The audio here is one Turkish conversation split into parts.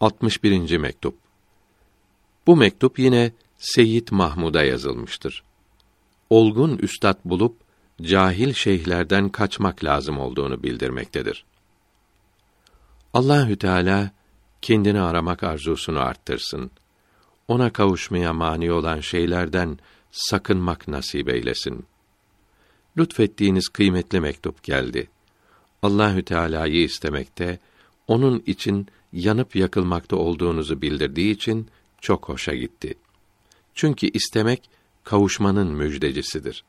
61. mektup. Bu mektup yine Seyyid Mahmud'a yazılmıştır. Olgun üstad bulup cahil şeyhlerden kaçmak lazım olduğunu bildirmektedir. Allahü Teala kendini aramak arzusunu arttırsın. Ona kavuşmaya mani olan şeylerden sakınmak nasip eylesin. Lütfettiğiniz kıymetli mektup geldi. Allahü Teala'yı istemekte, onun için yanıp yakılmakta olduğunuzu bildirdiği için çok hoşa gitti. Çünkü istemek kavuşmanın müjdecisidir.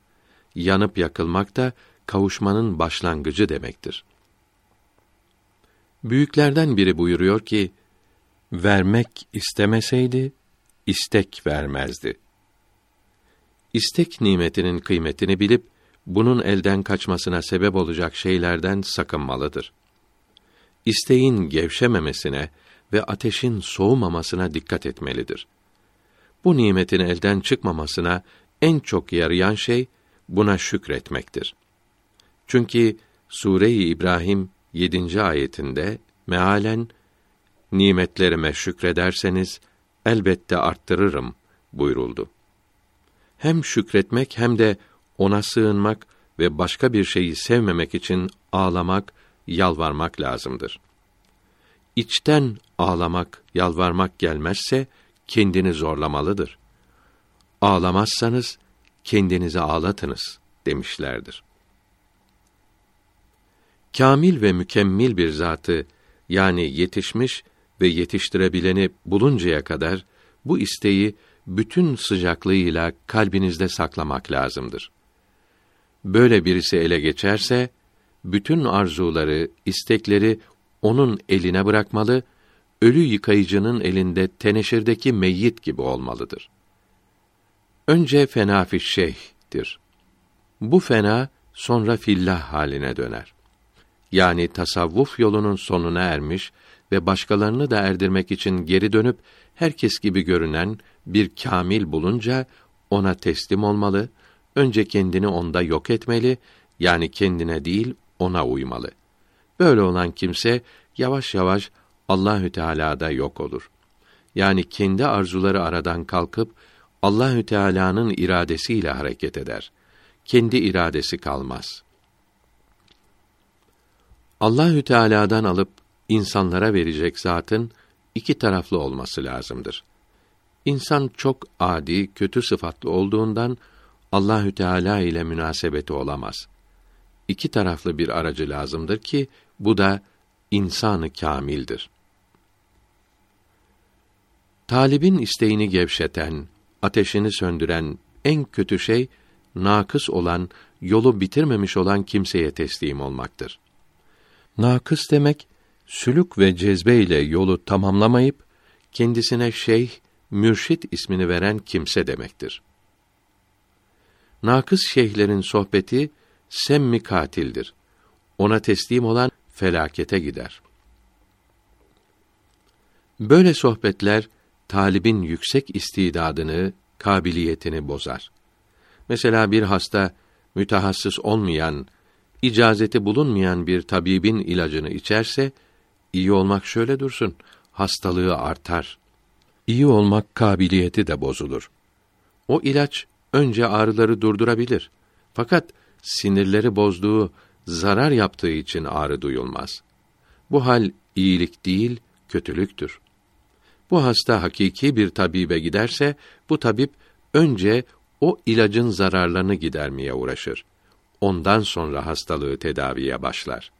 Yanıp yakılmak da kavuşmanın başlangıcı demektir. Büyüklerden biri buyuruyor ki, vermek istemeseydi, istek vermezdi. İstek nimetinin kıymetini bilip, bunun elden kaçmasına sebep olacak şeylerden sakınmalıdır. İsteğin gevşememesine ve ateşin soğumamasına dikkat etmelidir. Bu nimetin elden çıkmamasına en çok yarayan şey buna şükretmektir. Çünkü Sure-i İbrahim 7. ayetinde mealen nimetlerime şükrederseniz elbette arttırırım buyuruldu. Hem şükretmek hem de ona sığınmak ve başka bir şeyi sevmemek için ağlamak, yalvarmak lazımdır. İçten ağlamak, yalvarmak gelmezse kendini zorlamalıdır. Ağlamazsanız kendinizi ağlatınız demişlerdir. Kamil ve mükemmel bir zatı yani yetişmiş ve yetiştirebileni buluncaya kadar bu isteği bütün sıcaklığıyla kalbinizde saklamak lazımdır. Böyle birisi ele geçerse bütün arzuları, istekleri onun eline bırakmalı, ölü yıkayıcının elinde teneşirdeki meyyit gibi olmalıdır. Önce fena şeyh'tir. Bu fena sonra fillah haline döner. Yani tasavvuf yolunun sonuna ermiş ve başkalarını da erdirmek için geri dönüp herkes gibi görünen bir kamil bulunca ona teslim olmalı, önce kendini onda yok etmeli, yani kendine değil ona uymalı. Böyle olan kimse yavaş yavaş Allahü Teala'da yok olur. Yani kendi arzuları aradan kalkıp Allahü Teala'nın iradesiyle hareket eder. Kendi iradesi kalmaz. Allahü Teala'dan alıp insanlara verecek zatın iki taraflı olması lazımdır. İnsan çok adi, kötü sıfatlı olduğundan Allahü Teala ile münasebeti olamaz. İki taraflı bir aracı lazımdır ki bu da insanı kamildir. Talibin isteğini gevşeten, ateşini söndüren en kötü şey nakıs olan, yolu bitirmemiş olan kimseye teslim olmaktır. Nakıs demek sülük ve cezbe ile yolu tamamlamayıp kendisine şeyh, mürşit ismini veren kimse demektir. Nakıs şeyhlerin sohbeti semmi katildir. Ona teslim olan felakete gider. Böyle sohbetler talibin yüksek istidadını, kabiliyetini bozar. Mesela bir hasta mütehassıs olmayan, icazeti bulunmayan bir tabibin ilacını içerse iyi olmak şöyle dursun, hastalığı artar. İyi olmak kabiliyeti de bozulur. O ilaç önce ağrıları durdurabilir. Fakat sinirleri bozduğu, zarar yaptığı için ağrı duyulmaz. Bu hal iyilik değil, kötülüktür. Bu hasta hakiki bir tabibe giderse, bu tabip önce o ilacın zararlarını gidermeye uğraşır. Ondan sonra hastalığı tedaviye başlar.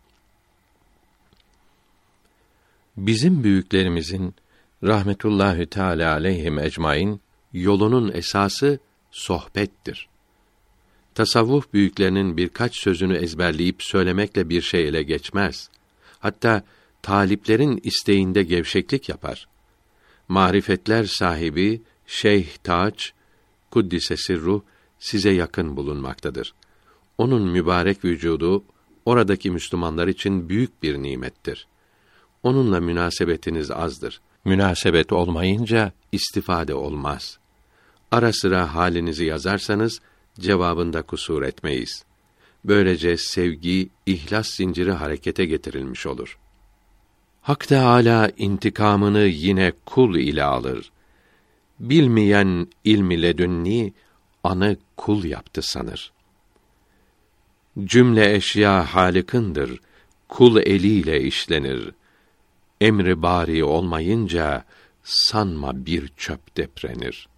Bizim büyüklerimizin rahmetullahi teala aleyhim ecmaîn yolunun esası sohbettir. Tasavvuf büyüklerinin birkaç sözünü ezberleyip söylemekle bir şey ele geçmez. Hatta taliplerin isteğinde gevşeklik yapar. Marifetler sahibi Şeyh Taç kuddise sirruh size yakın bulunmaktadır. Onun mübarek vücudu oradaki Müslümanlar için büyük bir nimettir. Onunla münasebetiniz azdır. Münasebet olmayınca istifade olmaz. Ara sıra halinizi yazarsanız cevabında kusur etmeyiz. Böylece sevgi, ihlas zinciri harekete getirilmiş olur. Hak Teâlâ intikamını yine kul ile alır. Bilmeyen ilmi ledünni anı kul yaptı sanır. Cümle eşya halikındır, kul eliyle işlenir. Emri bari olmayınca sanma bir çöp deprenir.''